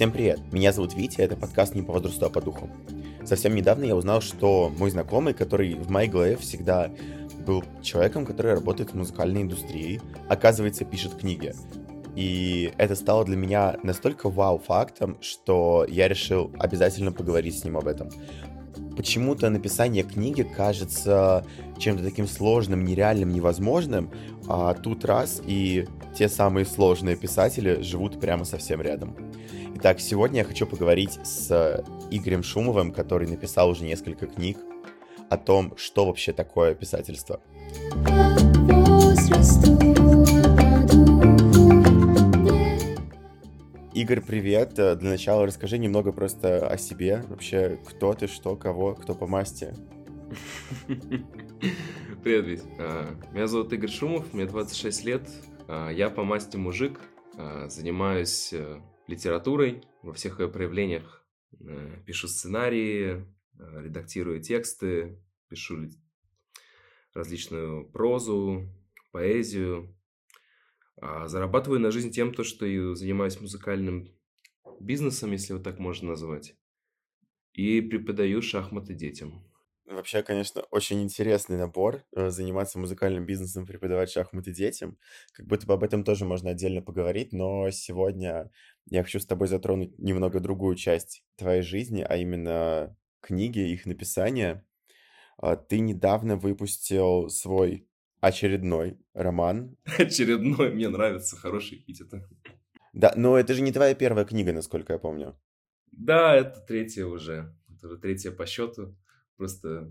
Всем привет, меня зовут Витя, это подкаст не по возрасту, а по духу. Совсем недавно я узнал, что мой знакомый, который в моей голове всегда был человеком, который работает в музыкальной индустрии, оказывается, пишет книги. И это стало для меня настолько вау-фактом, что я решил обязательно поговорить с ним об этом. Почему-то написание книги кажется чем-то таким сложным, нереальным, невозможным, а тут раз и те самые сложные писатели живут прямо совсем рядом. Итак, сегодня я хочу поговорить с Игорем Шумовым, который написал уже несколько книг о том, что вообще такое писательство. Игорь, привет. Для начала расскажи немного просто о себе. Вообще, кто ты, что, кого, кто по масти. Привет, Вить. А, меня зовут Игорь Шумов, мне 26 лет. Я по масти мужик, занимаюсь э, литературой во всех ее проявлениях. Э, пишу сценарии, редактирую тексты, пишу различную прозу, поэзию. Зарабатываю на жизнь тем, то, что и занимаюсь музыкальным бизнесом, если вот так можно назвать. И преподаю шахматы детям. Вообще, конечно, очень интересный набор э, заниматься музыкальным бизнесом, преподавать шахматы детям. Как будто бы об этом тоже можно отдельно поговорить, но сегодня я хочу с тобой затронуть немного другую часть твоей жизни, а именно книги, их написание. А, ты недавно выпустил свой очередной роман. Очередной, мне нравится, хороший эпитет. Да, но это же не твоя первая книга, насколько я помню. Да, это третья уже. Это уже третья по счету. Просто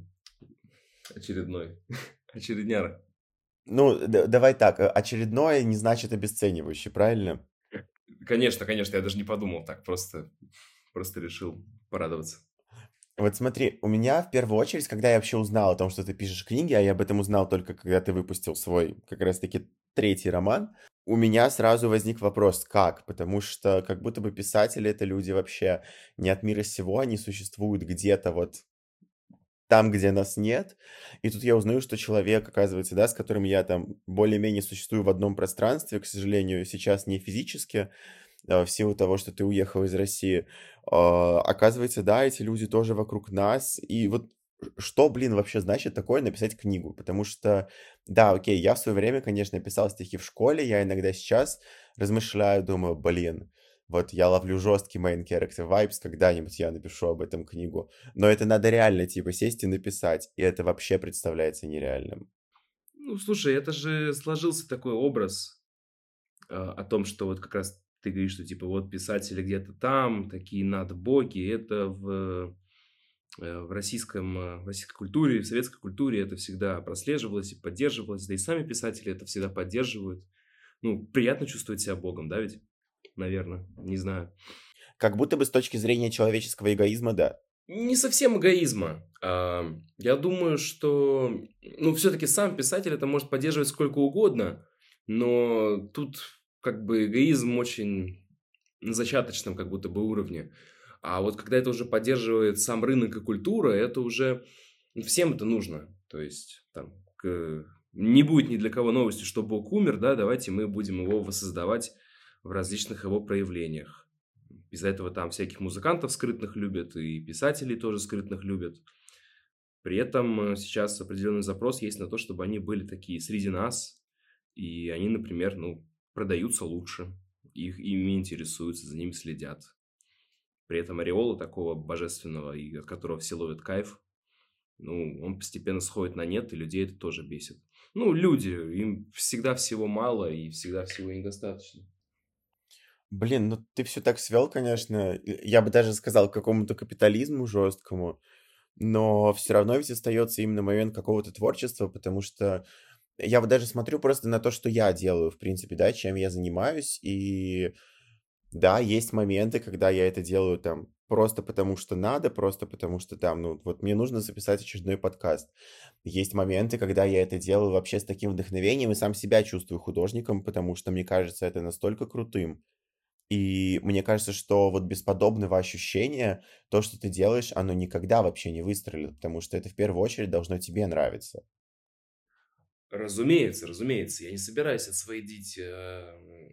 очередной. Очередняра. Ну, давай так, э, очередное не значит обесценивающий, правильно? Конечно, конечно, я даже не подумал так, просто, просто решил порадоваться. Вот смотри, у меня в первую очередь, когда я вообще узнал о том, что ты пишешь книги, а я об этом узнал только когда ты выпустил свой как раз-таки третий роман, у меня сразу возник вопрос, как? Потому что как будто бы писатели — это люди вообще не от мира сего, они существуют где-то вот там, где нас нет. И тут я узнаю, что человек, оказывается, да, с которым я там более-менее существую в одном пространстве, к сожалению, сейчас не физически, а, в силу того, что ты уехал из России, а, оказывается, да, эти люди тоже вокруг нас. И вот что, блин, вообще значит такое написать книгу? Потому что, да, окей, я в свое время, конечно, писал стихи в школе, я иногда сейчас размышляю, думаю, блин, вот я ловлю жесткий main character vibes, когда-нибудь я напишу об этом книгу. Но это надо реально, типа, сесть и написать. И это вообще представляется нереальным. Ну, слушай, это же сложился такой образ э, о том, что вот как раз ты говоришь, что типа вот писатели где-то там, такие надбоки. Это в, э, в, российском, э, в российской культуре, в советской культуре это всегда прослеживалось и поддерживалось. Да и сами писатели это всегда поддерживают. Ну, приятно чувствовать себя богом, да ведь? Наверное, не знаю. Как будто бы с точки зрения человеческого эгоизма, да. Не совсем эгоизма. А, я думаю, что, ну, все-таки сам писатель это может поддерживать сколько угодно, но тут как бы эгоизм очень на зачаточном как будто бы уровне. А вот когда это уже поддерживает сам рынок и культура, это уже всем это нужно. То есть там к... не будет ни для кого новости, что Бог умер, да, давайте мы будем его воссоздавать в различных его проявлениях. Из-за этого там всяких музыкантов скрытных любят, и писателей тоже скрытных любят. При этом э, сейчас определенный запрос есть на то, чтобы они были такие среди нас, и они, например, ну, продаются лучше, их ими интересуются, за ними следят. При этом ореола такого божественного, и от которого все ловят кайф, ну, он постепенно сходит на нет, и людей это тоже бесит. Ну, люди, им всегда всего мало, и всегда всего недостаточно. Блин, ну ты все так свел, конечно. Я бы даже сказал к какому-то капитализму жесткому, но все равно ведь остается именно момент какого-то творчества, потому что я вот даже смотрю просто на то, что я делаю, в принципе, да, чем я занимаюсь, и да, есть моменты, когда я это делаю там просто потому, что надо, просто потому, что там, ну, вот мне нужно записать очередной подкаст. Есть моменты, когда я это делаю вообще с таким вдохновением и сам себя чувствую художником, потому что мне кажется это настолько крутым, и мне кажется, что вот без подобного ощущения то, что ты делаешь, оно никогда вообще не выстрелит, потому что это в первую очередь должно тебе нравиться. Разумеется, разумеется. Я не собираюсь отсвоедить э,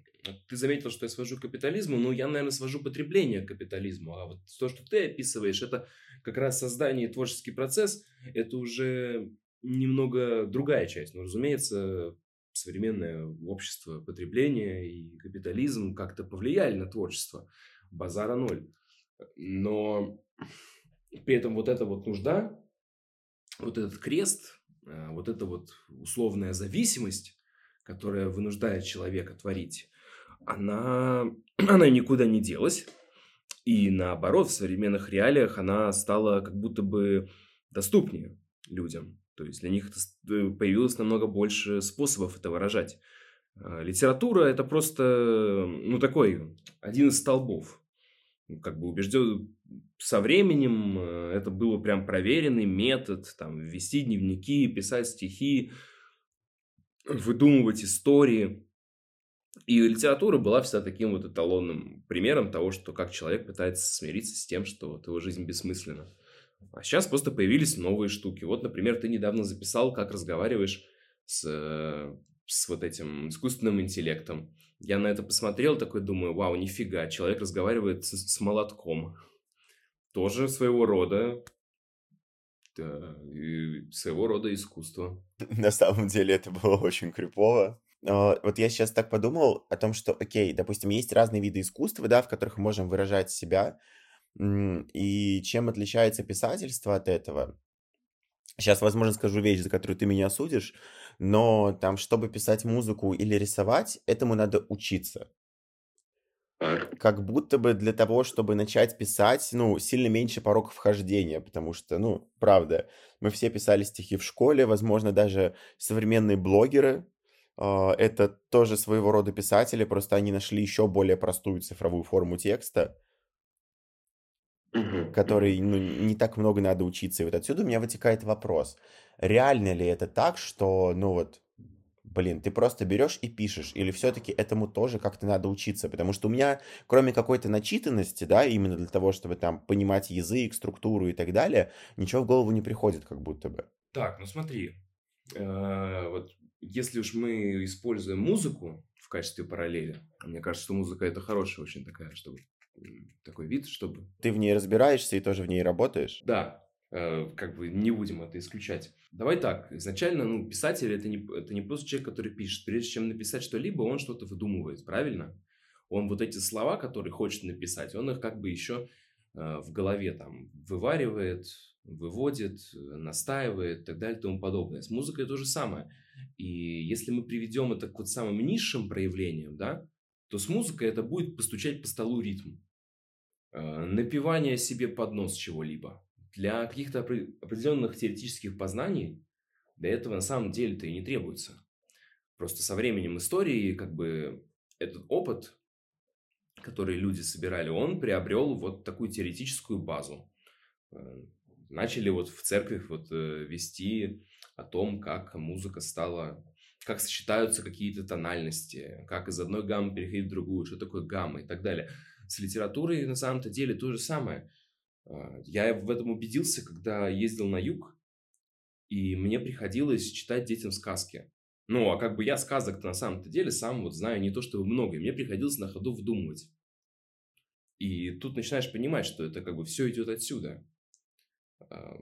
ты заметил, что я свожу к капитализму, но я, наверное, свожу потребление к капитализму. А вот то, что ты описываешь, это как раз создание и творческий процесс, это уже немного другая часть. Но, разумеется, современное общество потребления и капитализм как-то повлияли на творчество. Базара ноль. Но при этом вот эта вот нужда, вот этот крест, э, вот эта вот условная зависимость, которая вынуждает человека творить, она, она никуда не делась. И наоборот, в современных реалиях она стала как будто бы доступнее людям. То есть для них э, появилось намного больше способов это выражать. А, литература это просто, ну, такой, один из столбов. Как бы убежден, со временем э, это было прям проверенный метод, там, вести дневники, писать стихи, выдумывать истории. И литература была всегда таким вот эталонным примером того, что как человек пытается смириться с тем, что вот его жизнь бессмысленна. А сейчас просто появились новые штуки. Вот, например, ты недавно записал, как разговариваешь с, с вот этим искусственным интеллектом. Я на это посмотрел, такой думаю, вау, нифига, человек разговаривает с, с молотком. Тоже своего рода да, своего рода искусство. На самом деле это было очень крипово. Вот я сейчас так подумал о том, что, окей, допустим, есть разные виды искусства, да, в которых мы можем выражать себя, и чем отличается писательство от этого? Сейчас, возможно, скажу вещь, за которую ты меня судишь, но там, чтобы писать музыку или рисовать, этому надо учиться. Как будто бы для того, чтобы начать писать, ну, сильно меньше порог вхождения, потому что, ну, правда, мы все писали стихи в школе, возможно, даже современные блогеры, э, это тоже своего рода писатели, просто они нашли еще более простую цифровую форму текста, Мгм, который, ну, не так много надо учиться. И вот отсюда у меня вытекает вопрос. Реально ли это так, что, ну вот, блин, ты просто берешь и пишешь, или все-таки этому тоже как-то надо учиться? Потому что у меня, кроме какой-то начитанности, да, именно для того, чтобы там понимать язык, структуру и так далее, ничего в голову не приходит как будто бы. Так, ну смотри, э, вот если уж мы используем музыку в качестве параллели, мне кажется, что музыка это хорошая очень такая, чтобы такой вид, чтобы Ты в ней разбираешься и тоже в ней работаешь? Да, э, как бы не будем это исключать. Давай так, изначально, ну, писатель это не, это не просто человек, который пишет. Прежде чем написать что-либо, он что-то выдумывает, правильно? Он вот эти слова, которые хочет написать, он их как бы еще э, в голове там вываривает, выводит, настаивает и так далее и тому подобное. С музыкой то же самое. И если мы приведем это к вот самым низшим проявлениям, да, то с музыкой это будет постучать по столу ритм. Э, напевание себе под нос чего-либо. Для каких-то определенных теоретических познаний для этого на самом деле-то и не требуется. Просто со временем истории как бы этот опыт, который люди собирали, он приобрел вот такую теоретическую базу. Э, начали вот в церкви вот э, вести о том, как музыка стала, как сочетаются какие-то тональности, как из одной гаммы переходить в другую, что такое гамма и так далее. С литературой на самом-то деле то же самое. А, я в этом убедился, когда ездил на юг, и мне приходилось читать детям сказки. Ну, а как бы я сказок-то на самом-то деле сам вот знаю не то чтобы много, и мне приходилось на ходу вдумывать. И тут начинаешь понимать, что это как бы все идет отсюда. А,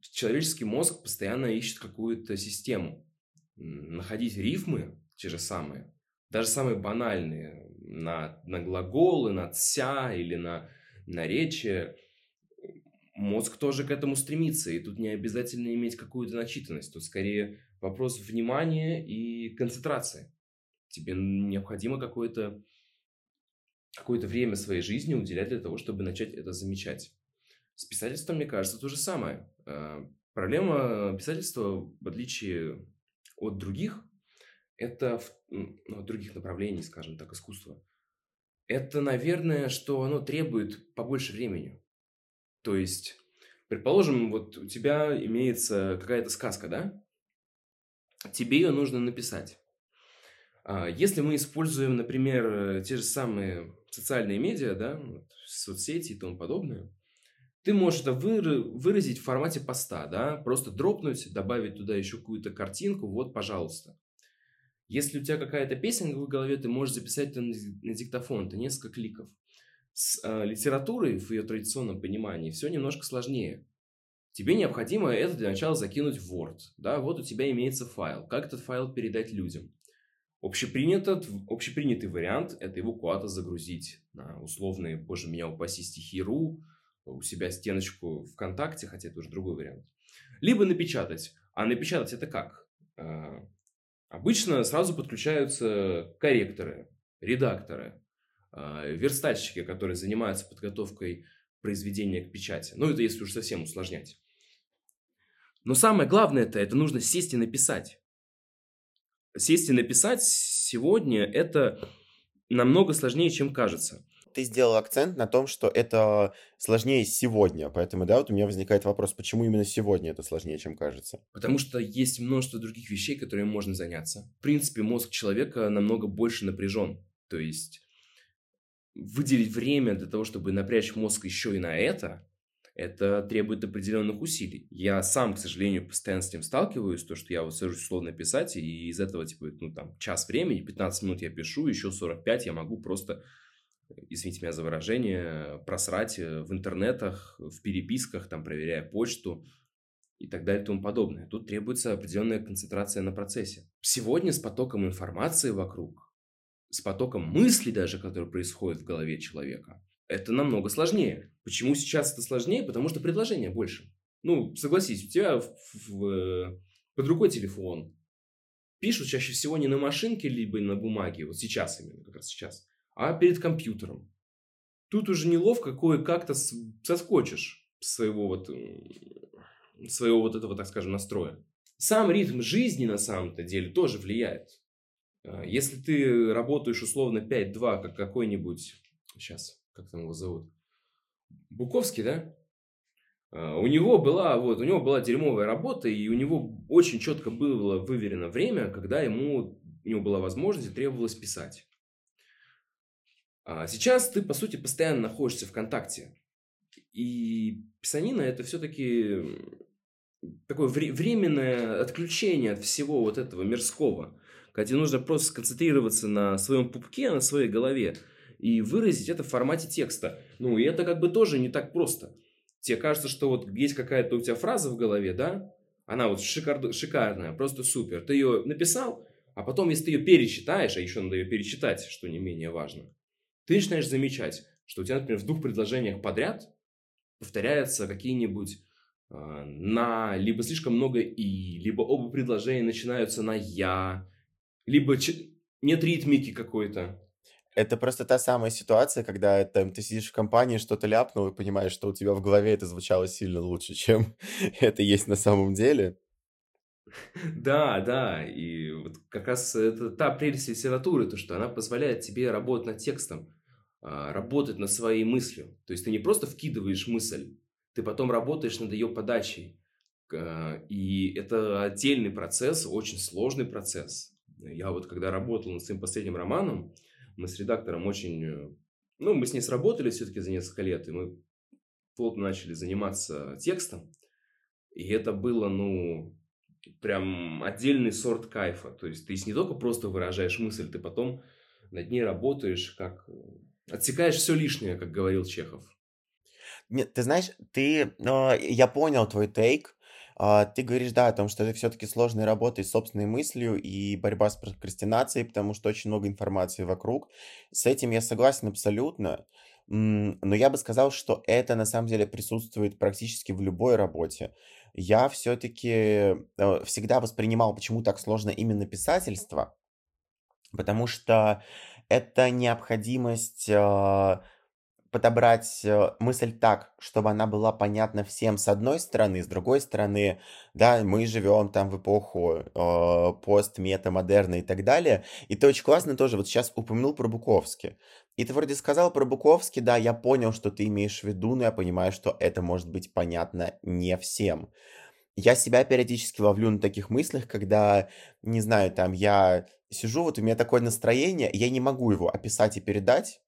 человеческий мозг постоянно ищет какую-то систему. Находить рифмы, те же самые, даже самые банальные, на, на глаголы, на «ся» или на наречие, мозг тоже к этому стремится. И тут не обязательно иметь какую-то начитанность. Тут скорее вопрос внимания и концентрации. Тебе необходимо какое-то какое-то время своей жизни уделять для того, чтобы начать это замечать. С писательством, мне кажется, то же самое. А, проблема писательства, в отличие от других, это ну, от других направлений, скажем так, искусства. Это, наверное, что оно требует побольше времени. То есть, предположим, вот у тебя имеется какая-то сказка, да? Тебе ее нужно написать. А, если мы используем, например, те же самые социальные медиа, да, соцсети и тому подобное, ты можешь это выразить в формате поста, да, просто дропнуть, добавить туда еще какую-то картинку, вот, пожалуйста. Если у тебя какая-то песенка в голове, ты можешь записать это на диктофон, это несколько кликов. С э, литературой в ее традиционном понимании все немножко сложнее. Тебе необходимо это для начала закинуть в Word. Да, вот у тебя имеется файл. Как этот файл передать людям? Общепринято, общепринятый вариант – это его куда-то загрузить на условные, боже меня упаси, стихи.ру, у себя стеночку ВКонтакте, хотя это уже другой вариант. Либо напечатать. А напечатать это как? А, обычно сразу подключаются корректоры, редакторы, а, верстальщики, которые занимаются подготовкой произведения к печати. Ну, это если уж совсем усложнять. Но самое главное это, это нужно сесть и написать. Сесть и написать сегодня это намного сложнее, чем кажется. Ты сделал акцент на том, что это сложнее сегодня, поэтому, да, вот у меня возникает вопрос, почему именно сегодня это сложнее, чем кажется? Потому что есть множество других вещей, которыми можно заняться. В принципе, мозг человека намного больше напряжен. То есть выделить время для того, чтобы напрячь мозг еще и на это, это требует определенных усилий. Я сам, к сожалению, постоянно с этим сталкиваюсь, то, что я вот сажусь условно писать, и из этого, типа, ну, там, час времени, 15 минут я пишу, еще 45 я могу просто, извините меня за выражение, просрать э, в интернетах, в переписках, там, проверяя почту и так далее и тому подобное. Тут требуется определенная концентрация на процессе. Сегодня с потоком информации вокруг с потоком мыслей даже, которые происходят в голове человека, это намного сложнее. Почему сейчас это сложнее? Потому что предложения больше. Ну, согласись, у тебя в, в, э, под рукой телефон. Пишут чаще всего не на машинке, либо на бумаге, вот сейчас именно, как раз сейчас, а перед компьютером. Тут уже неловко кое-как-то соскочишь своего вот, своего вот этого, так скажем, настроя. Сам ритм жизни на самом-то деле тоже влияет. А, если ты работаешь условно 5-2, как какой-нибудь, сейчас, как там его зовут, Буковский, да? А, у него была, вот, у него была дерьмовая работа, и у него очень четко было выверено время, когда ему, у него была возможность и требовалось писать. А сейчас ты, по сути, постоянно находишься в контакте. И писанина это все-таки такое временное отключение от всего вот этого мирского когда тебе нужно просто сконцентрироваться на своем пупке, на своей голове и выразить это в формате текста. Ну, и это как бы тоже не так просто. Тебе кажется, что вот есть какая-то у тебя фраза в голове, да? Она вот шикар... шикарная, просто супер. Ты ее написал, а потом, если ты ее перечитаешь, а еще надо ее перечитать, что не менее важно, ты начинаешь замечать, что у тебя, например, в двух предложениях подряд повторяются какие-нибудь э, на, либо слишком много и, либо оба предложения начинаются на я, либо ч... нет ритмики какой-то. Это просто та самая ситуация, когда там, ты сидишь в компании, что-то ляпнул и понимаешь, что у тебя в голове это звучало сильно лучше, чем это есть на самом деле. Да, да, и вот как раз это та прелесть литературы, то, что она позволяет тебе работать над текстом, работать над своей мыслью. То есть ты не просто вкидываешь мысль, ты потом работаешь над ее подачей. И это отдельный процесс, очень сложный процесс. Я вот когда работал над своим последним романом, мы с редактором очень... Э, ну, мы с ней сработали все-таки за несколько лет, и мы плотно начали заниматься текстом. И это было, ну, прям отдельный сорт кайфа. То есть ты не только просто выражаешь мысль, ты потом над ней работаешь, как э, отсекаешь все лишнее, как говорил Чехов. Нет, ты знаешь, ты, э, я понял твой тейк, а, ты говоришь, да, о том, что это все-таки сложная работа и собственной мыслью, и борьба с прокрастинацией, потому что очень много информации вокруг. С этим я согласен абсолютно. Но я бы сказал, что это на самом деле присутствует практически в любой работе. Я все-таки э, всегда воспринимал, почему так сложно именно писательство, потому что это необходимость а, подобрать э, мысль так, чтобы она была понятна всем с одной стороны, с другой стороны, да, мы живем там в эпоху э, пост, и так далее. И ты очень классно тоже вот сейчас упомянул про Буковски. И ты вроде сказал про Буковски, да, я понял, что ты имеешь в виду, но я понимаю, что это может быть понятно не всем. Я себя периодически ловлю на таких мыслях, когда, не знаю, там, я сижу, вот у меня такое настроение, я не могу его описать и передать,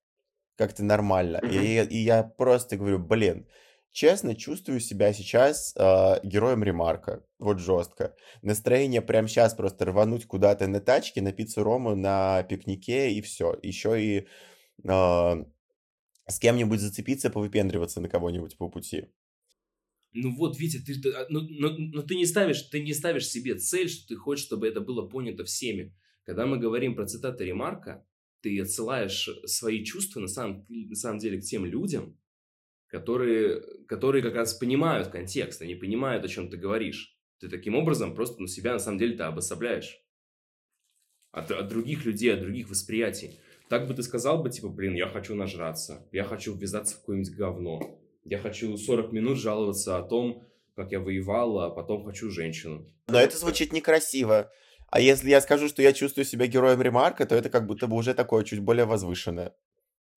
как-то нормально. Mm-hmm. И, и я просто говорю, блин, честно чувствую себя сейчас э, героем ремарка. Вот жестко. Настроение прямо сейчас просто рвануть куда-то на тачке, на пиццу Рому, на пикнике и все. Еще и э, с кем-нибудь зацепиться, повыпендриваться на кого-нибудь по пути. Ну вот, Витя, ты, но, но, но ты, не ставишь, ты не ставишь себе цель, что ты хочешь, чтобы это было понято всеми. Когда мы говорим про цитаты Ремарка, ты отсылаешь свои чувства на самом, на самом деле к тем людям, которые, которые как раз понимают контекст, они понимают, о чем ты говоришь. Ты таким образом просто на себя на самом деле ты обособляешь от, от других людей, от других восприятий. Так бы ты сказал бы, типа, блин, я хочу нажраться, я хочу ввязаться в какое-нибудь говно, я хочу 40 минут жаловаться о том, как я воевал, а потом хочу женщину. Но это звучит некрасиво. А если я скажу, что я чувствую себя героем ремарка, то это как будто бы уже такое чуть более возвышенное.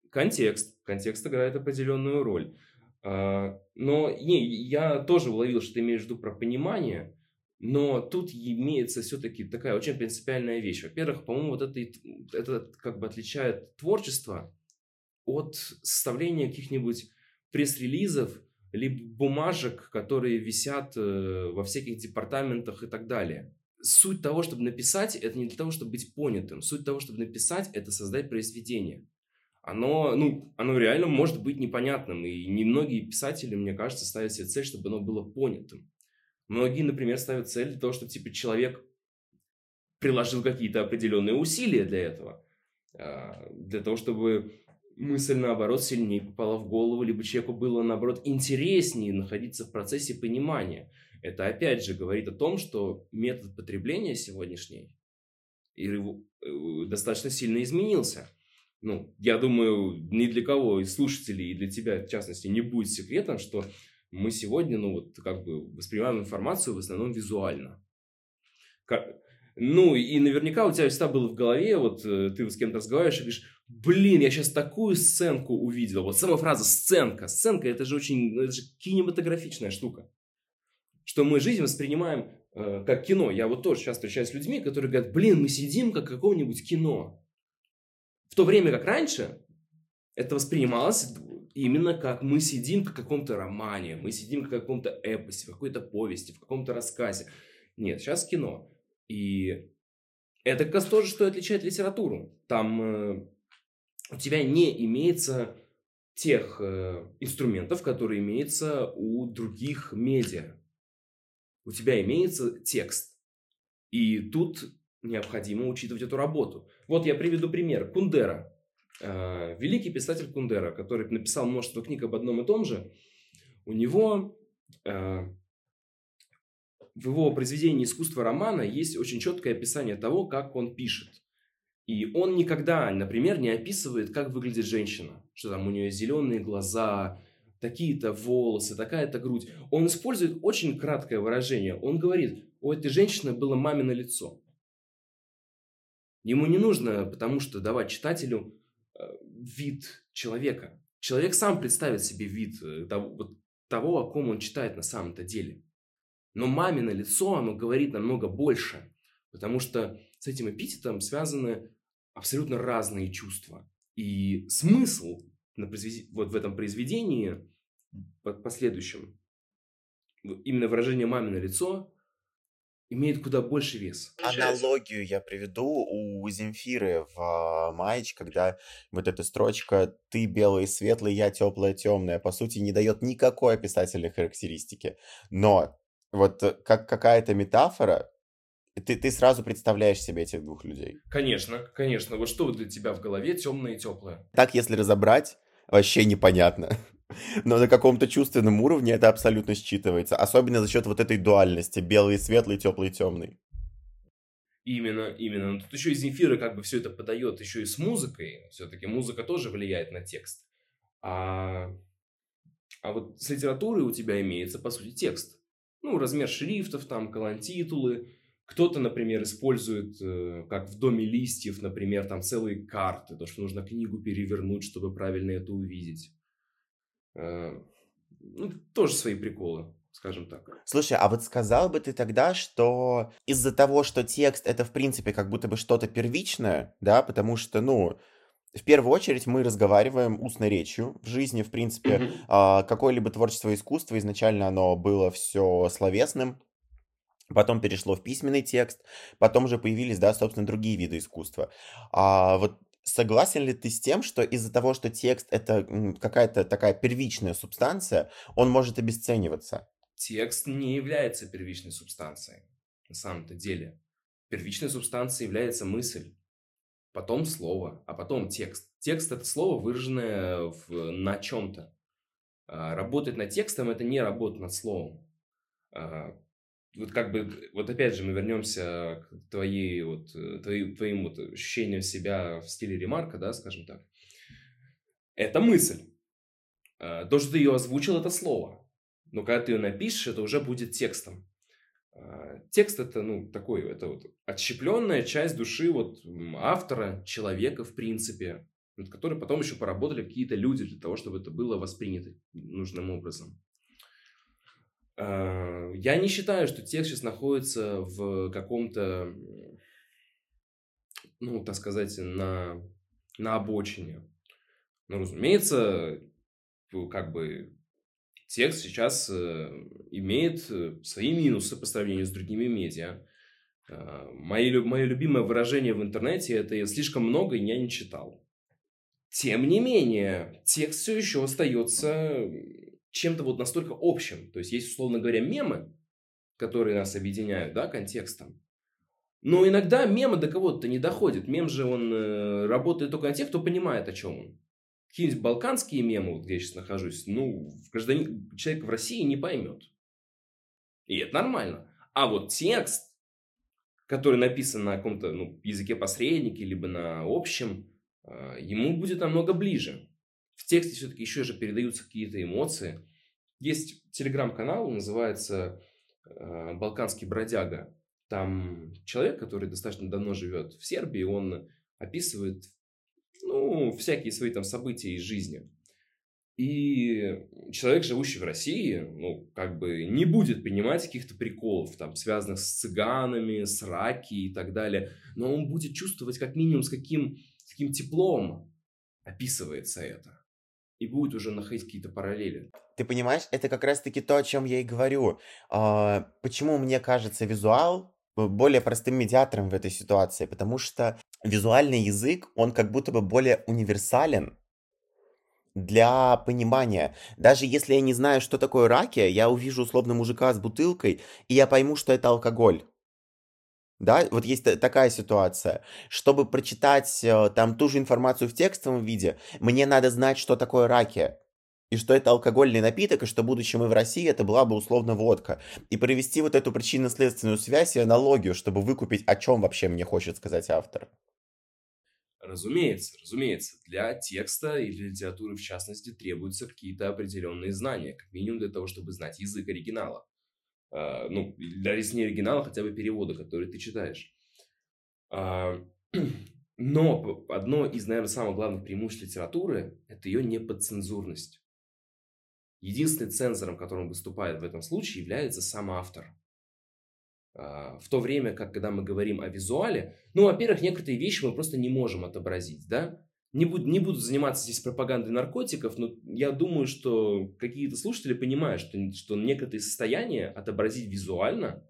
Контекст. Контекст играет определенную роль. А, но не, я тоже уловил, что ты имеешь в виду про понимание, но тут имеется все-таки такая очень принципиальная вещь. Во-первых, по-моему, вот это, это как бы отличает творчество от составления каких-нибудь пресс-релизов, либо бумажек, которые висят э, во всяких департаментах и так далее суть того, чтобы написать, это не для того, чтобы быть понятым. Суть того, чтобы написать, это создать произведение. Оно, ну, оно реально может быть непонятным. И немногие писатели, мне кажется, ставят себе цель, чтобы оно было понятым. Многие, например, ставят цель для того, чтобы типа, человек приложил какие-то определенные усилия для этого. А, для того, чтобы мысль, наоборот, сильнее попала в голову, либо человеку было, наоборот, интереснее находиться в процессе понимания. Это опять же говорит о том, что метод потребления сегодняшний э, достаточно сильно изменился. Ну, я думаю, ни для кого из слушателей, и для тебя, в частности, не будет секретом, что мы сегодня, ну, вот, как бы воспринимаем информацию в основном визуально. Как... Ну, и наверняка у тебя всегда было в голове, вот э, ты с кем-то разговариваешь и говоришь, блин, я сейчас такую сценку увидел. Вот сама фраза «сценка». Сценка – это же очень, это же кинематографичная штука что мы жизнь воспринимаем э, как кино. Я вот тоже часто встречаюсь с людьми, которые говорят, блин, мы сидим как каком-нибудь кино. В то время как раньше это воспринималось именно как мы сидим в каком-то романе, мы сидим в каком-то эпосе, в какой-то повести, в каком-то рассказе. Нет, сейчас кино. И это как раз тоже, что отличает литературу. Там э, у тебя не имеется тех э, инструментов, которые имеются у других медиа у тебя имеется текст. И тут необходимо учитывать эту работу. Вот я приведу пример. Кундера. Э, великий писатель Кундера, который написал множество книг об одном и том же, у него э, в его произведении «Искусство романа» есть очень четкое описание того, как он пишет. И он никогда, например, не описывает, как выглядит женщина. Что там у нее зеленые глаза, такие-то волосы, такая-то грудь. Он использует очень краткое выражение. Он говорит, у этой женщины было мамино лицо. Ему не нужно, потому что давать читателю э, вид человека. Человек сам представит себе вид э, того, того, о ком он читает на самом-то деле. Но мамино лицо, оно говорит намного больше, потому что с этим эпитетом связаны абсолютно разные чувства. И смысл на произвед... вот в этом произведении последующем, именно выражение мамино лицо имеет куда больше вес. Аналогию я приведу у Земфиры в а, Майч, когда вот эта строчка «ты белый светлый, я теплая темная» по сути не дает никакой описательной характеристики. Но вот э, как какая-то метафора, ты, ты сразу представляешь себе этих двух людей. Конечно, конечно. Вот что для тебя в голове темное и теплое? Так, если разобрать, вообще непонятно. Но на каком-то чувственном уровне это абсолютно считывается. Особенно за счет вот этой дуальности. Белый, светлый, теплый, темный. Именно, именно. Но тут еще и Земфира как бы все это подает еще и с музыкой. Все-таки музыка тоже влияет на текст. А, а вот с литературой у тебя имеется, по сути, текст. Ну, размер шрифтов, там, колонтитулы. Кто-то, например, использует, э, как в «Доме листьев», например, там целые карты, то, что нужно книгу перевернуть, чтобы правильно это увидеть. Э, ну, тоже свои приколы скажем так. Слушай, а вот сказал бы ты тогда, что из-за того, что текст это в принципе как будто бы что-то первичное, да, потому что, ну, в первую очередь мы разговариваем устной речью. В жизни, в принципе, а, какое-либо творчество искусства изначально оно было все словесным, потом перешло в письменный текст, потом уже появились, да, собственно, другие виды искусства. А вот согласен ли ты с тем, что из-за того, что текст это какая-то такая первичная субстанция, он может обесцениваться? Текст не является первичной субстанцией, на самом-то деле. Первичной субстанцией является мысль, потом слово, а потом текст. Текст – это слово, выраженное в, на чем-то. А, работать над текстом – это не работа над словом. Вот как бы, вот опять же, мы вернемся к твоей, вот, э, твоим, твоим вот ощущениям себя в стиле ремарка, да, скажем так. Это мысль. А, то, что ты ее озвучил, это слово. Но когда ты ее напишешь, это уже будет текстом. А, текст это, ну, такой, это вот отщепленная часть души вот автора, человека, в принципе, над которой потом еще поработали какие-то люди для того, чтобы это было воспринято нужным образом. А, я не считаю, что текст сейчас находится в каком-то, ну, так сказать, на, на обочине. Но, разумеется, как бы текст сейчас э, имеет э, свои минусы по сравнению с другими медиа. Э, мое, мое любимое выражение в интернете – это «слишком много, и я не читал». Тем не менее, текст все еще остается чем-то вот настолько общим. То есть, есть, условно говоря, мемы, которые нас объединяют, да, контекстом. Но иногда мемы до кого-то не доходят. Мем же, он э, работает только на тех, кто понимает, о чем он. Какие-нибудь балканские мемы, вот где я сейчас нахожусь, ну, гражданин, человек в России не поймет. И это нормально. А вот текст, который написан на каком-то ну, языке посредники, либо на общем, э, ему будет намного ближе в тексте все-таки еще же передаются какие-то эмоции. Есть телеграм-канал, называется э, «Балканский бродяга». Там человек, который достаточно давно живет в Сербии, он описывает ну, всякие свои там события из жизни. И человек, живущий в России, ну, как бы не будет понимать каких-то приколов, там, связанных с цыганами, с раки и так далее. Но он будет чувствовать как минимум, с каким, с каким теплом описывается это и будет уже находить какие-то параллели. Ты понимаешь, это как раз-таки то, о чем я и говорю. А, почему мне кажется визуал более простым медиатором в этой ситуации? Потому что визуальный язык, он как будто бы более универсален для понимания. Даже если я не знаю, что такое раки, я увижу условно мужика с бутылкой, и я пойму, что это алкоголь. Да, вот есть такая ситуация. Чтобы прочитать э, там ту же информацию в текстовом виде, мне надо знать, что такое раки. И что это алкогольный напиток, и что, будучи мы в России, это была бы условно водка. И провести вот эту причинно-следственную связь и аналогию, чтобы выкупить, о чем вообще мне хочет сказать автор. Разумеется, разумеется, для текста и для литературы в частности требуются какие-то определенные знания, как минимум для того, чтобы знать язык оригинала. А, ну, для не оригинала, хотя бы перевода, который ты читаешь. А, но одно из, наверное, самых главных преимуществ литературы – это ее неподцензурность. Единственным цензором, которым выступает в этом случае, является сам автор. А, в то время как, когда мы говорим о визуале, ну, во-первых, некоторые вещи мы просто не можем отобразить, да? Не буду, не буду заниматься здесь пропагандой наркотиков, но я думаю, что какие-то слушатели понимают, что, что некоторые состояния отобразить визуально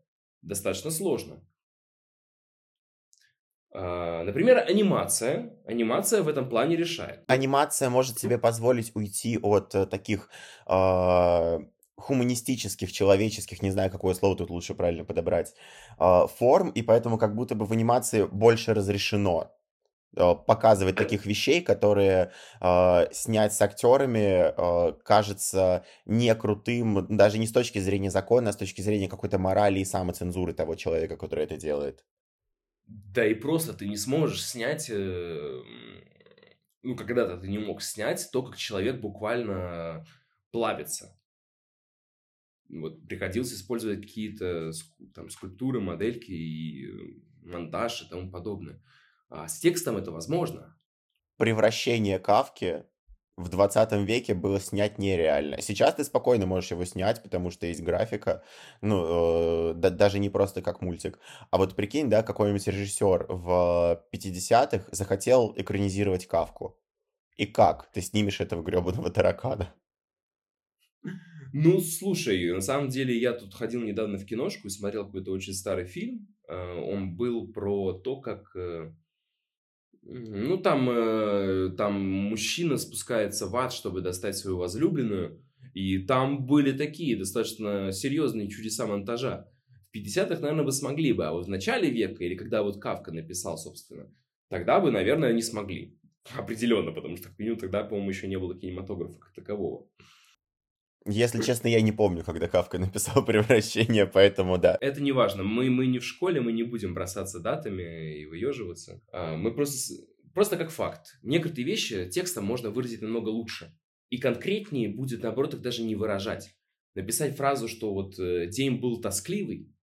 достаточно сложно. А, например, анимация. Анимация в этом плане решает. Анимация может себе позволить уйти от э, таких э, хуманистических, человеческих, не знаю, какое слово тут лучше правильно подобрать, э, форм, и поэтому как будто бы в анимации больше разрешено. Э, показывать таких вещей, которые э, снять с актерами э, кажется не крутым, даже не с точки зрения закона, а с точки зрения какой-то морали и самоцензуры того человека, который это делает. Да и просто ты не сможешь снять, э, ну, когда-то ты не мог снять то, как человек буквально плавится. Вот приходилось использовать какие-то там скульптуры, модельки и монтаж и тому подобное. А с текстом это возможно. Превращение Кавки в 20 веке было снять нереально. Сейчас ты спокойно можешь его снять, потому что есть графика, ну, э, да, даже не просто как мультик. А вот прикинь, да, какой-нибудь режиссер в 50-х захотел экранизировать Кавку. И как ты снимешь этого гребаного таракана? Ну, слушай, на самом деле я тут ходил недавно в киношку и смотрел какой-то очень старый фильм. Э, он был про то, как э, ну, там, э, там мужчина спускается в ад, чтобы достать свою возлюбленную. И там были такие достаточно серьезные чудеса монтажа. В 50-х, наверное, бы смогли бы, а вот в начале века, или когда вот Кавка написал, собственно, тогда бы, наверное, не смогли. Определенно, потому что, как минимум, тогда, по-моему, еще не было кинематографа как такового. Если честно, я не помню, когда Кавка написал «Превращение», поэтому да. Это не важно. Мы, мы не в школе, мы не будем бросаться датами и выеживаться. А, мы просто, просто как факт. Некоторые вещи текстом можно выразить намного лучше. И конкретнее будет, наоборот, их даже не выражать. Написать фразу, что вот э, день был тоскливый,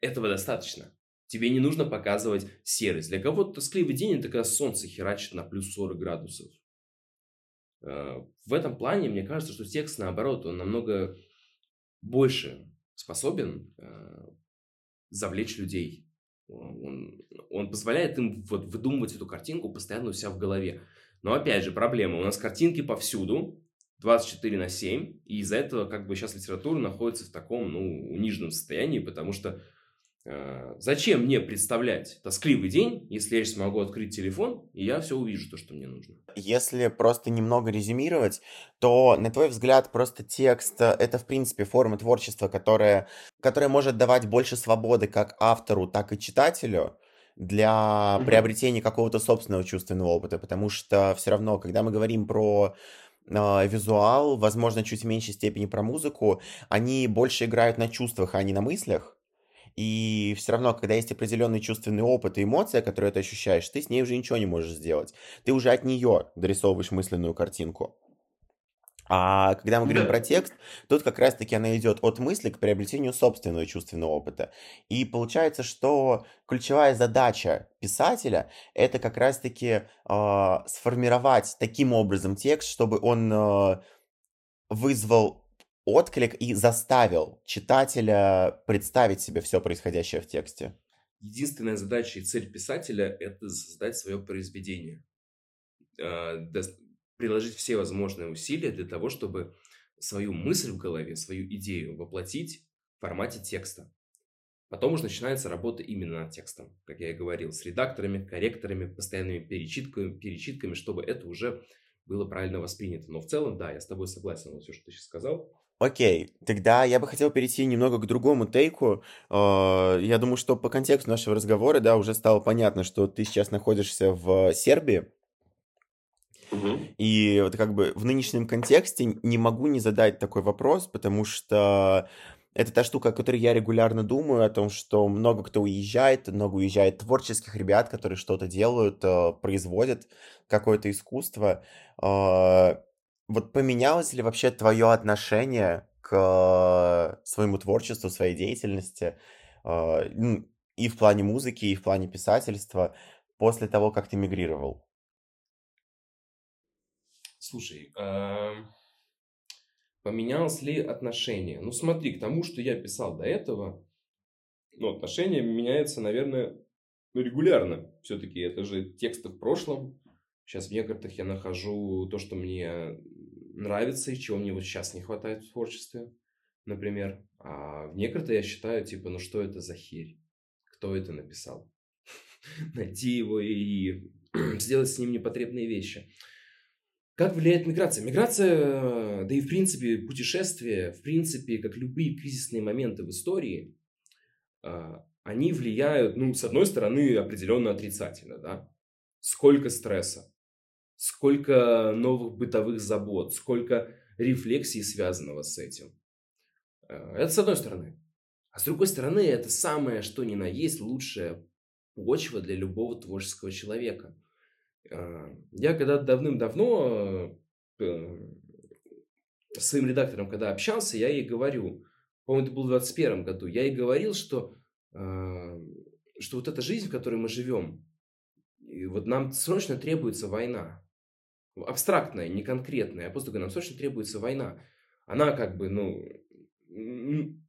этого достаточно. Тебе не нужно показывать серость. Для кого-то тоскливый день – это когда солнце херачит на плюс 40 градусов. Э, в этом плане, мне кажется, что текст, наоборот, он намного больше способен э, завлечь людей. Он, он позволяет им вот выдумывать эту картинку постоянно у себя в голове. Но опять же, проблема. У нас картинки повсюду, 24 на 7, и из-за этого как бы сейчас литература находится в таком, ну, униженном состоянии, потому что зачем мне представлять тоскливый день, если я сейчас могу открыть телефон, и я все увижу, то, что мне нужно? Если просто немного резюмировать, то, на твой взгляд, просто текст э, — это, в принципе, форма творчества, которая, которая может давать больше свободы как автору, так и читателю, для mm-hmm. приобретения какого-то собственного чувственного опыта, потому что все равно, когда мы говорим про э, визуал, возможно, чуть в меньшей степени про музыку, они больше играют на чувствах, а не на мыслях. И все равно, когда есть определенный чувственный опыт и эмоция, которую ты ощущаешь, ты с ней уже ничего не можешь сделать. Ты уже от нее дорисовываешь мысленную картинку. А когда мы говорим про текст, тут как раз-таки она идет от мысли к приобретению собственного чувственного опыта. И получается, что ключевая задача писателя это как раз-таки э, сформировать таким образом текст, чтобы он э, вызвал отклик и заставил читателя представить себе все происходящее в тексте. Единственная задача и цель писателя – это создать свое произведение. А, приложить все возможные усилия для того, чтобы свою мысль в голове, свою идею воплотить в формате текста. Потом уже начинается работа именно над текстом, как я и говорил, с редакторами, корректорами, постоянными перечитками, перечитками, чтобы это уже было правильно воспринято. Но в целом, да, я с тобой согласен, вот все, что ты сейчас сказал. Окей, тогда я бы хотел перейти немного к другому тейку. Э, я думаю, что по контексту нашего разговора, да, уже стало понятно, что ты сейчас находишься в Сербии. Угу. И вот как бы в нынешнем контексте не могу не задать такой вопрос, потому что это та штука, о которой я регулярно думаю, о том, что много кто уезжает, много уезжает творческих ребят, которые что-то делают, э, производят какое-то искусство. Э, вот поменялось ли вообще твое отношение к своему творчеству, своей деятельности, а, ну, и в плане музыки, и в плане писательства после того, как ты мигрировал? Слушай, поменялось ли отношение? Ну, смотри, к тому, что я писал до этого, ну, отношение меняется, наверное, регулярно. Все-таки это же тексты в прошлом. Сейчас в некоторых я нахожу то, что мне нравится и чего мне вот сейчас не хватает в творчестве, например. А в некоторые я считаю, типа, ну что это за херь? Кто это написал? Найти его и сделать с ним непотребные вещи. Как влияет миграция? Миграция, да и в принципе путешествия, в принципе, как любые кризисные моменты в истории, а, они влияют, ну, с одной стороны, определенно отрицательно, да. Сколько стресса, сколько новых бытовых забот, сколько рефлексий связанного с этим. Э, это с одной стороны. А с другой стороны, это самое, что ни на есть, лучшая почва для любого творческого человека. Э, я когда давным-давно э, с своим редактором, когда общался, я ей говорю, по-моему, это был в 21 году, я ей говорил, что, что вот эта жизнь, в которой мы живем, и вот нам срочно требуется война. Абстрактная, не конкретная. Я просто говорю, нам срочно требуется война. Она как бы, ну,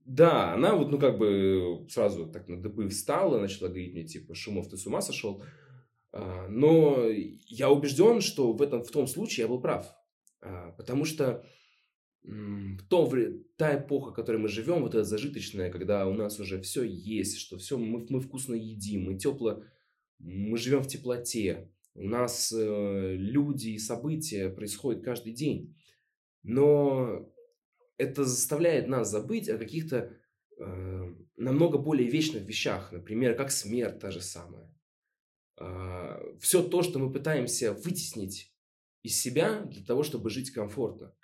да, она вот, ну, как бы сразу так на дыбы встала, начала говорить мне, типа, Шумов, ты с ума сошел? А, но я убежден, что в, этом, в том случае я был прав. А, потому что то, та эпоха, в которой мы живем, вот эта зажиточная, когда у нас уже все есть, что все мы, мы вкусно едим, мы тепло, мы живем в теплоте, у нас э, люди и события происходят каждый день. Но это заставляет нас забыть о каких-то э, намного более вечных вещах, например, как смерть та же самая. Э, все то, что мы пытаемся вытеснить из себя для того, чтобы жить комфортно.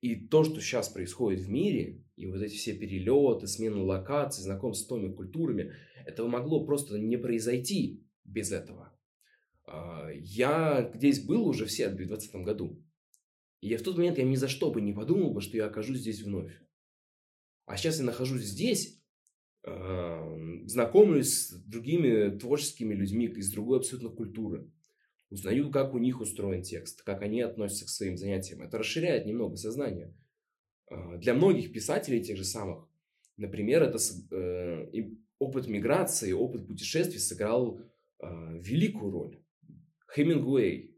И то, что сейчас происходит в мире, и вот эти все перелеты, смены локаций, знакомства с новыми культурами, этого могло просто не произойти без этого. А, я здесь был уже в Сербии в 2020 году. И я в тот момент я ни за что бы не подумал бы, что я окажусь здесь вновь. А сейчас я нахожусь здесь, э, знакомлюсь с другими творческими людьми из другой абсолютно культуры. Узнаю, как у них устроен текст, как они относятся к своим занятиям. Это расширяет немного сознание. Э, для многих писателей тех же самых, например, это э, опыт миграции, опыт путешествий сыграл великую роль. Хемингуэй,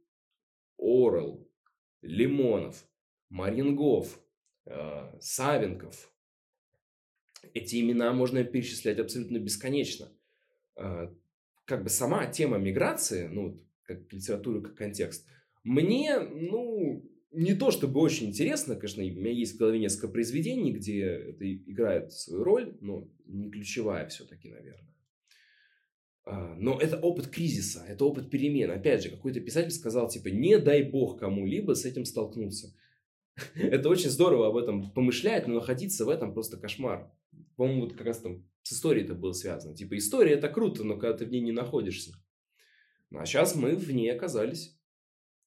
Орел, Лимонов, Марингов, э, Савенков. Эти имена можно перечислять абсолютно бесконечно. Э, как бы сама тема миграции, ну, как литература, как контекст, мне, ну, не то чтобы очень интересно, конечно, у меня есть в голове несколько произведений, где это играет свою роль, но не ключевая все-таки, наверное. А, но это опыт кризиса, это опыт перемен. Опять же, какой-то писатель сказал, типа, не дай бог кому-либо с этим столкнуться. Это очень здорово об этом помышлять, но находиться в этом просто кошмар. По-моему, вот как раз там с историей это было связано. Типа, история это круто, но когда ты в ней не находишься. А сейчас мы в ней оказались.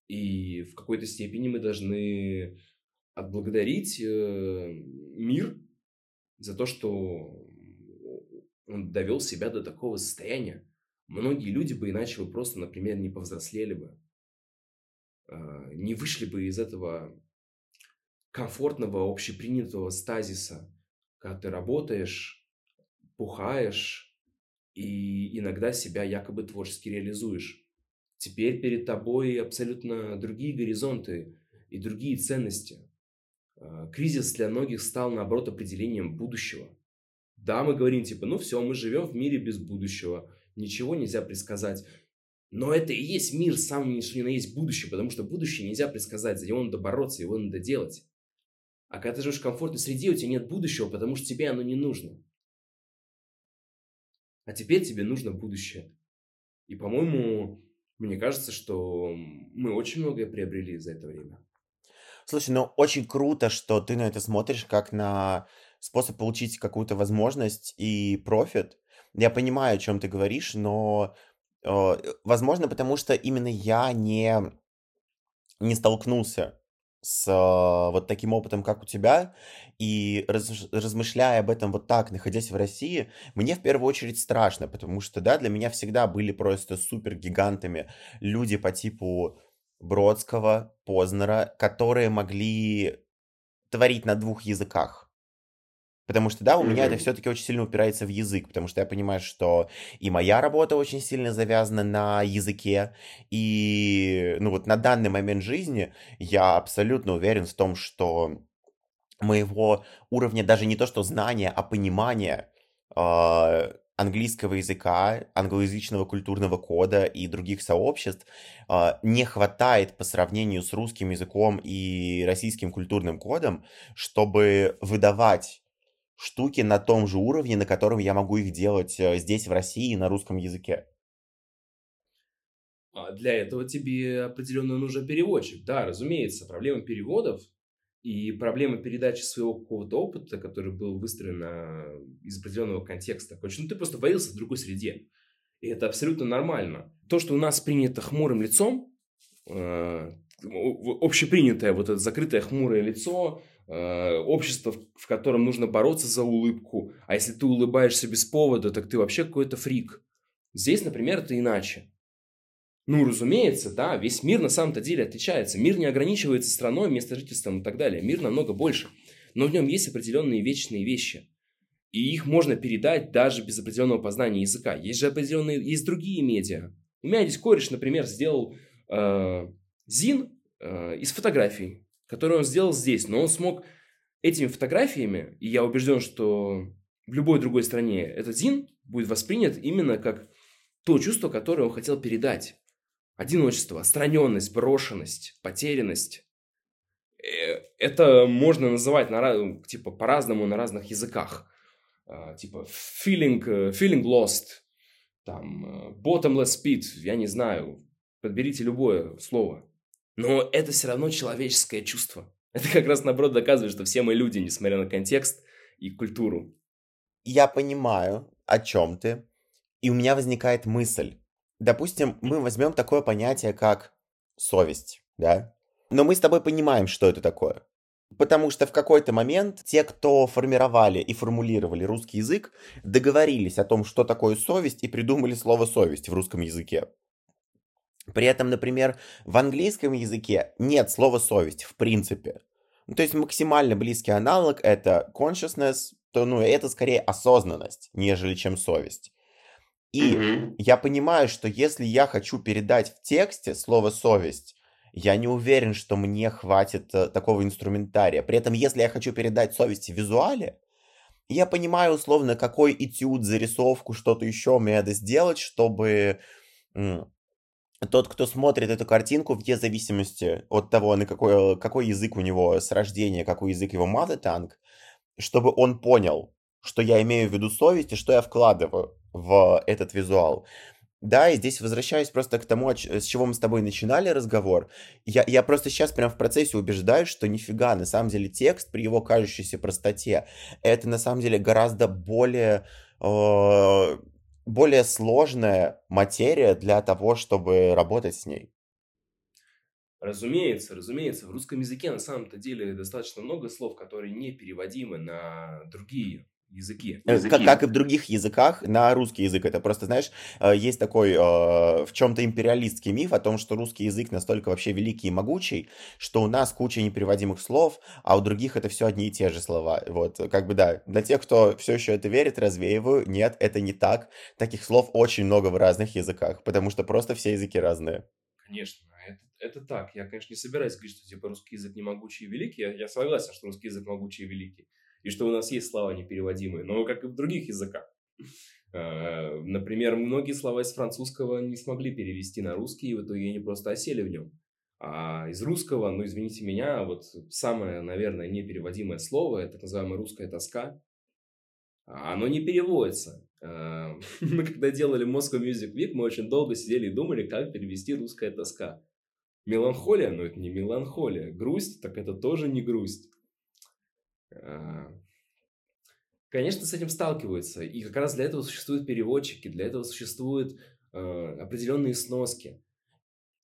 И в какой-то степени мы должны отблагодарить э, мир за то, что он довел себя до такого состояния. Многие люди бы иначе бы просто, например, не повзрослели бы, а, не вышли бы из этого комфортного, общепринятого стазиса, когда ты работаешь, пухаешь и иногда себя якобы творчески реализуешь. Теперь перед тобой абсолютно другие горизонты и другие ценности. А, кризис для многих стал, наоборот, определением будущего. Да, мы говорим, типа, ну все, мы живем в мире без будущего – ничего нельзя предсказать. Но это и есть мир, самый что ни на есть будущее, потому что будущее нельзя предсказать, за него надо бороться, его надо делать. А когда ты живешь в комфортной среде, у тебя нет будущего, потому что тебе оно не нужно. А теперь тебе нужно будущее. И, по-моему, мне кажется, что мы очень многое приобрели за это время. Слушай, ну очень круто, что ты на это смотришь как на способ получить какую-то возможность и профит, я понимаю, о чем ты говоришь, но, э, возможно, потому что именно я не, не столкнулся с э, вот таким опытом, как у тебя, и раз, размышляя об этом вот так, находясь в России, мне в первую очередь страшно, потому что, да, для меня всегда были просто супер гигантами люди по типу Бродского, Познера, которые могли творить на двух языках. Потому что, да, у меня это все-таки очень сильно упирается в язык, потому что я понимаю, что и моя работа очень сильно завязана на языке, и, ну вот на данный момент жизни я абсолютно уверен в том, что моего уровня даже не то что знания, а понимания э, английского языка, англоязычного культурного кода и других сообществ э, не хватает по сравнению с русским языком и российским культурным кодом, чтобы выдавать штуки на том же уровне, на котором я могу их делать э, здесь, в России, на русском языке. А для этого тебе определенно нужен переводчик. Да, разумеется, проблема переводов и проблема передачи своего какого-то опыта, который был выстроен из определенного контекста. Короче, ну ты просто варился в другой среде. И это абсолютно нормально. То, что у нас принято хмурым лицом, э, общепринятое вот это закрытое хмурое лицо, общество, в котором нужно бороться за улыбку, а если ты улыбаешься без повода, так ты вообще какой-то фрик. Здесь, например, это иначе. Ну, разумеется, да, весь мир на самом-то деле отличается. Мир не ограничивается страной, место жительством и так далее. Мир намного больше. Но в нем есть определенные вечные вещи. И их можно передать даже без определенного познания языка. Есть же определенные, есть другие медиа. У меня здесь кореш, например, сделал э, зин э, из фотографий, которые он сделал здесь. Но он смог этими фотографиями, и я убежден, что в любой другой стране этот зин будет воспринят именно как то чувство, которое он хотел передать. Одиночество, отстраненность, брошенность, потерянность. Э, это можно называть на, типа, по-разному на разных языках. А, типа feeling, э, feeling lost, там, э, bottomless pit, я не знаю, подберите любое слово. Но это все равно человеческое чувство. Это как раз наоборот доказывает, что все мы люди, несмотря на контекст и культуру. Я понимаю, о чем ты, и у меня возникает мысль. Допустим, мы возьмем такое понятие, как совесть, да? Но мы с тобой понимаем, что это такое. Потому что в какой-то момент те, кто формировали и формулировали русский язык, договорились о том, что такое совесть, и придумали слово совесть в русском языке. При этом, например, в английском языке нет слова совесть в принципе. Ну, то есть максимально близкий аналог это consciousness, то ну, это скорее осознанность, нежели чем совесть. И mm-hmm. я понимаю, что если я хочу передать в тексте слово совесть, я не уверен, что мне хватит э, такого инструментария. При этом, если я хочу передать совесть в визуале, я понимаю условно, какой этюд, зарисовку, что-то еще мне надо сделать, чтобы тот, кто смотрит эту картинку, вне зависимости от того, на какой, какой язык у него с рождения, какой язык его mother tongue, чтобы он понял, что я имею в виду совесть и что я вкладываю в этот визуал. Да, и здесь возвращаюсь просто к тому, с чего мы с тобой начинали разговор. Я, я просто сейчас прям в процессе убеждаюсь, что нифига, на самом деле текст при его кажущейся простоте, это на самом деле гораздо более э, более сложная материя для того, чтобы работать с ней. Разумеется, разумеется, в русском языке на самом-то деле достаточно много слов, которые не переводимы на другие языки. Э. Как, как и в других языках, на русский язык это просто, знаешь, э, есть такой э, в чем-то империалистский миф о том, что русский язык настолько вообще великий и могучий, что у нас куча непереводимых слов, а у других это все одни и те же слова. Вот, как бы да, для тех, кто все еще это верит, развеиваю, нет, это не так. Таких слов очень много в разных языках, потому что просто все языки разные. Конечно, это, это так. Я, конечно, не собираюсь говорить, что типа русский язык не могучий и великий. Я, я согласен, что русский язык могучий и великий и что у нас есть слова непереводимые, но как и в других языках. А, например, многие слова из французского не смогли перевести на русский, и в итоге они просто осели в нем. А из русского, ну извините меня, вот самое, наверное, непереводимое слово, это так называемая русская тоска, оно не переводится. А, мы когда делали Moscow Music Week, мы очень долго сидели и думали, как перевести русская тоска. Меланхолия, но это не меланхолия. Грусть, так это тоже не грусть. А, конечно, с этим сталкиваются. И как раз для этого существуют переводчики, для этого существуют э, определенные сноски.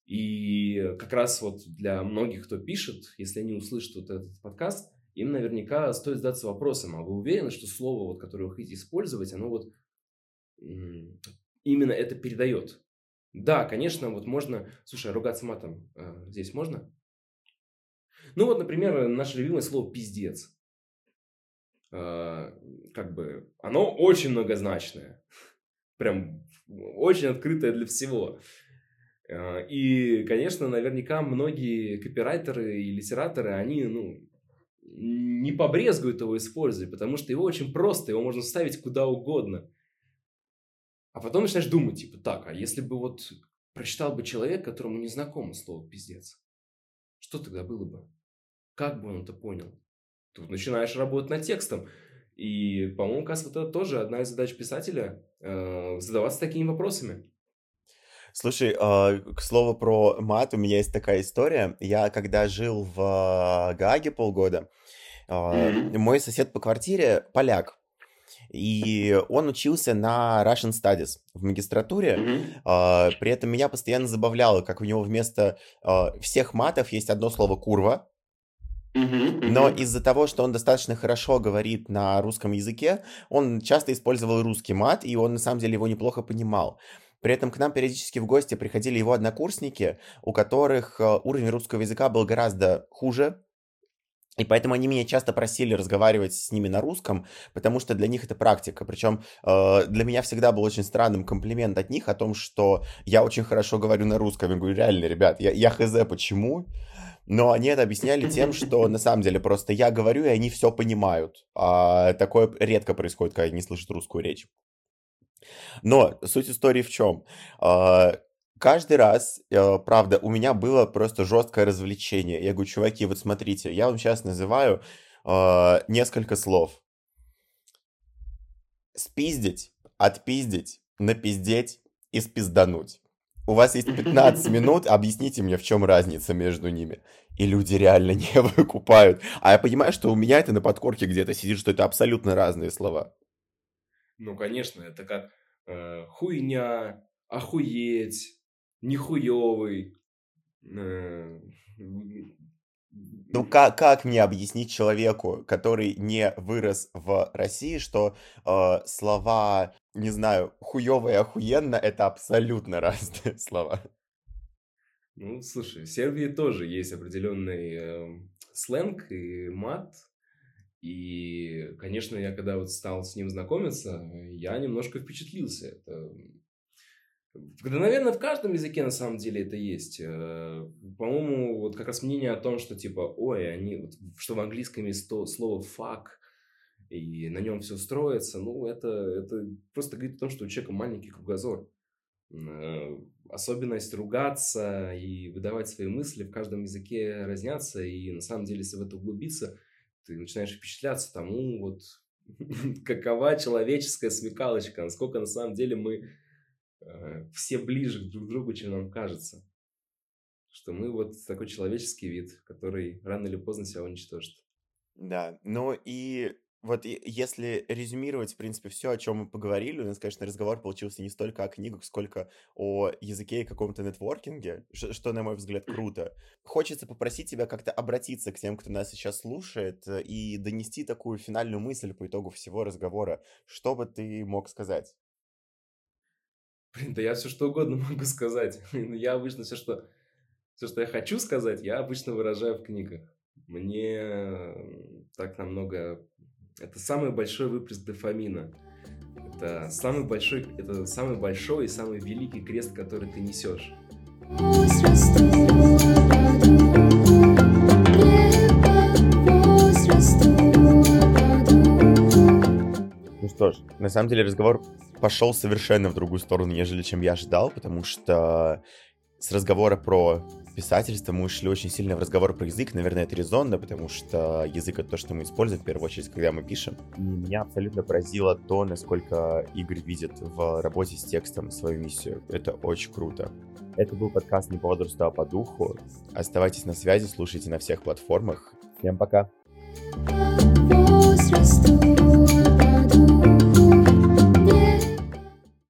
И как раз вот для многих, кто пишет, если они услышат вот этот подкаст, им наверняка стоит задаться вопросом, а вы уверены, что слово, вот, которое вы хотите использовать, оно вот именно это передает? Да, конечно, вот можно... Слушай, а ругаться матом э, здесь можно? Ну вот, например, наше любимое слово «пиздец». А, как бы, оно очень многозначное. Прям очень открытое для всего. А, и, конечно, наверняка многие копирайтеры и литераторы, они, ну, не побрезгуют его использовать, потому что его очень просто, его можно ставить куда угодно. А потом начинаешь думать, типа, так, а если бы вот прочитал бы человек, которому не знакомо слово «пиздец», что тогда было бы? Как бы он это понял? Тут начинаешь работать над текстом. И, по-моему, кажется, это тоже одна из задач писателя э, задаваться такими вопросами. Слушай, э, к слову про мат, у меня есть такая история. Я когда жил в э, Гааге полгода, э, mm-hmm. мой сосед по квартире поляк. И он учился на Russian Studies в магистратуре. Mm-hmm. Э, при этом меня постоянно забавляло, как у него вместо э, всех матов есть одно слово курва. Но из-за того, что он достаточно хорошо говорит на русском языке, он часто использовал русский мат, и он на самом деле его неплохо понимал. При этом к нам периодически в гости приходили его однокурсники, у которых э, уровень русского языка был гораздо хуже, и поэтому они меня часто просили разговаривать с ними на русском, потому что для них это практика. Причем э, для меня всегда был очень странным комплимент от них о том, что я очень хорошо говорю на русском. Я говорю, реально, ребят, я, я хз, почему? Но они это объясняли тем, что на самом деле просто я говорю, и они все понимают. А такое редко происходит, когда они слышат русскую речь. Но суть истории в чем? А, каждый раз, э, правда, у меня было просто жесткое развлечение. Я говорю, чуваки, вот смотрите, я вам сейчас называю э, несколько слов. Спиздить, отпиздить, напиздеть и спиздануть. У вас есть 15 минут, объясните мне, в чем разница между ними. И люди реально не выкупают. А я понимаю, что у меня это на подкорке где-то сидит, что это абсолютно разные слова. Ну, конечно, это как э, хуйня, охуеть, нихуевый. Э, ну, как, как мне объяснить человеку, который не вырос в России, что э, слова, не знаю, хуёво и охуенно это абсолютно разные слова? Ну, слушай, в Сербии тоже есть определенный э, сленг и мат. И, конечно, я когда вот стал с ним знакомиться, я немножко впечатлился. Это да, наверное, в каждом языке на самом деле это есть. Э, по-моему, вот как раз мнение о том, что типа, ой, они, вот, что в английском есть слово fuck, и на нем все строится, ну, это, это просто говорит о том, что у человека маленький кругозор. Э, особенность ругаться и выдавать свои мысли в каждом языке разнятся, и на самом деле, если в это углубиться, ты начинаешь впечатляться тому, вот, какова человеческая смекалочка, насколько на самом деле мы все ближе друг к другу, чем нам кажется. Что мы вот такой человеческий вид, который рано или поздно себя уничтожит. Да, ну и вот если резюмировать, в принципе, все, о чем мы поговорили, у нас, конечно, разговор получился не столько о книгах, сколько о языке и каком-то нетворкинге, что, на мой взгляд, круто. Хочется попросить тебя как-то обратиться к тем, кто нас сейчас слушает, э, и донести такую финальную мысль по итогу всего разговора. Что бы ты мог сказать? Блин, да я все что угодно могу сказать. Я обычно все, что, все, что я хочу сказать, я обычно выражаю в книгах. Мне так намного... Это самый большой выплеск дофамина. Это самый большой, это самый большой и самый великий крест, который ты несешь. Ну ж, на самом деле разговор пошел совершенно в другую сторону, нежели чем я ожидал, потому что с разговора про писательство мы ушли очень сильно в разговор про язык. Наверное, это резонно, потому что язык — это то, что мы используем в первую очередь, когда мы пишем. И меня абсолютно поразило то, насколько Игорь видит в работе с текстом свою миссию. Это очень круто. Это был подкаст «Не по возрасту, а по духу». Оставайтесь на связи, слушайте на всех платформах. Всем пока! возрасту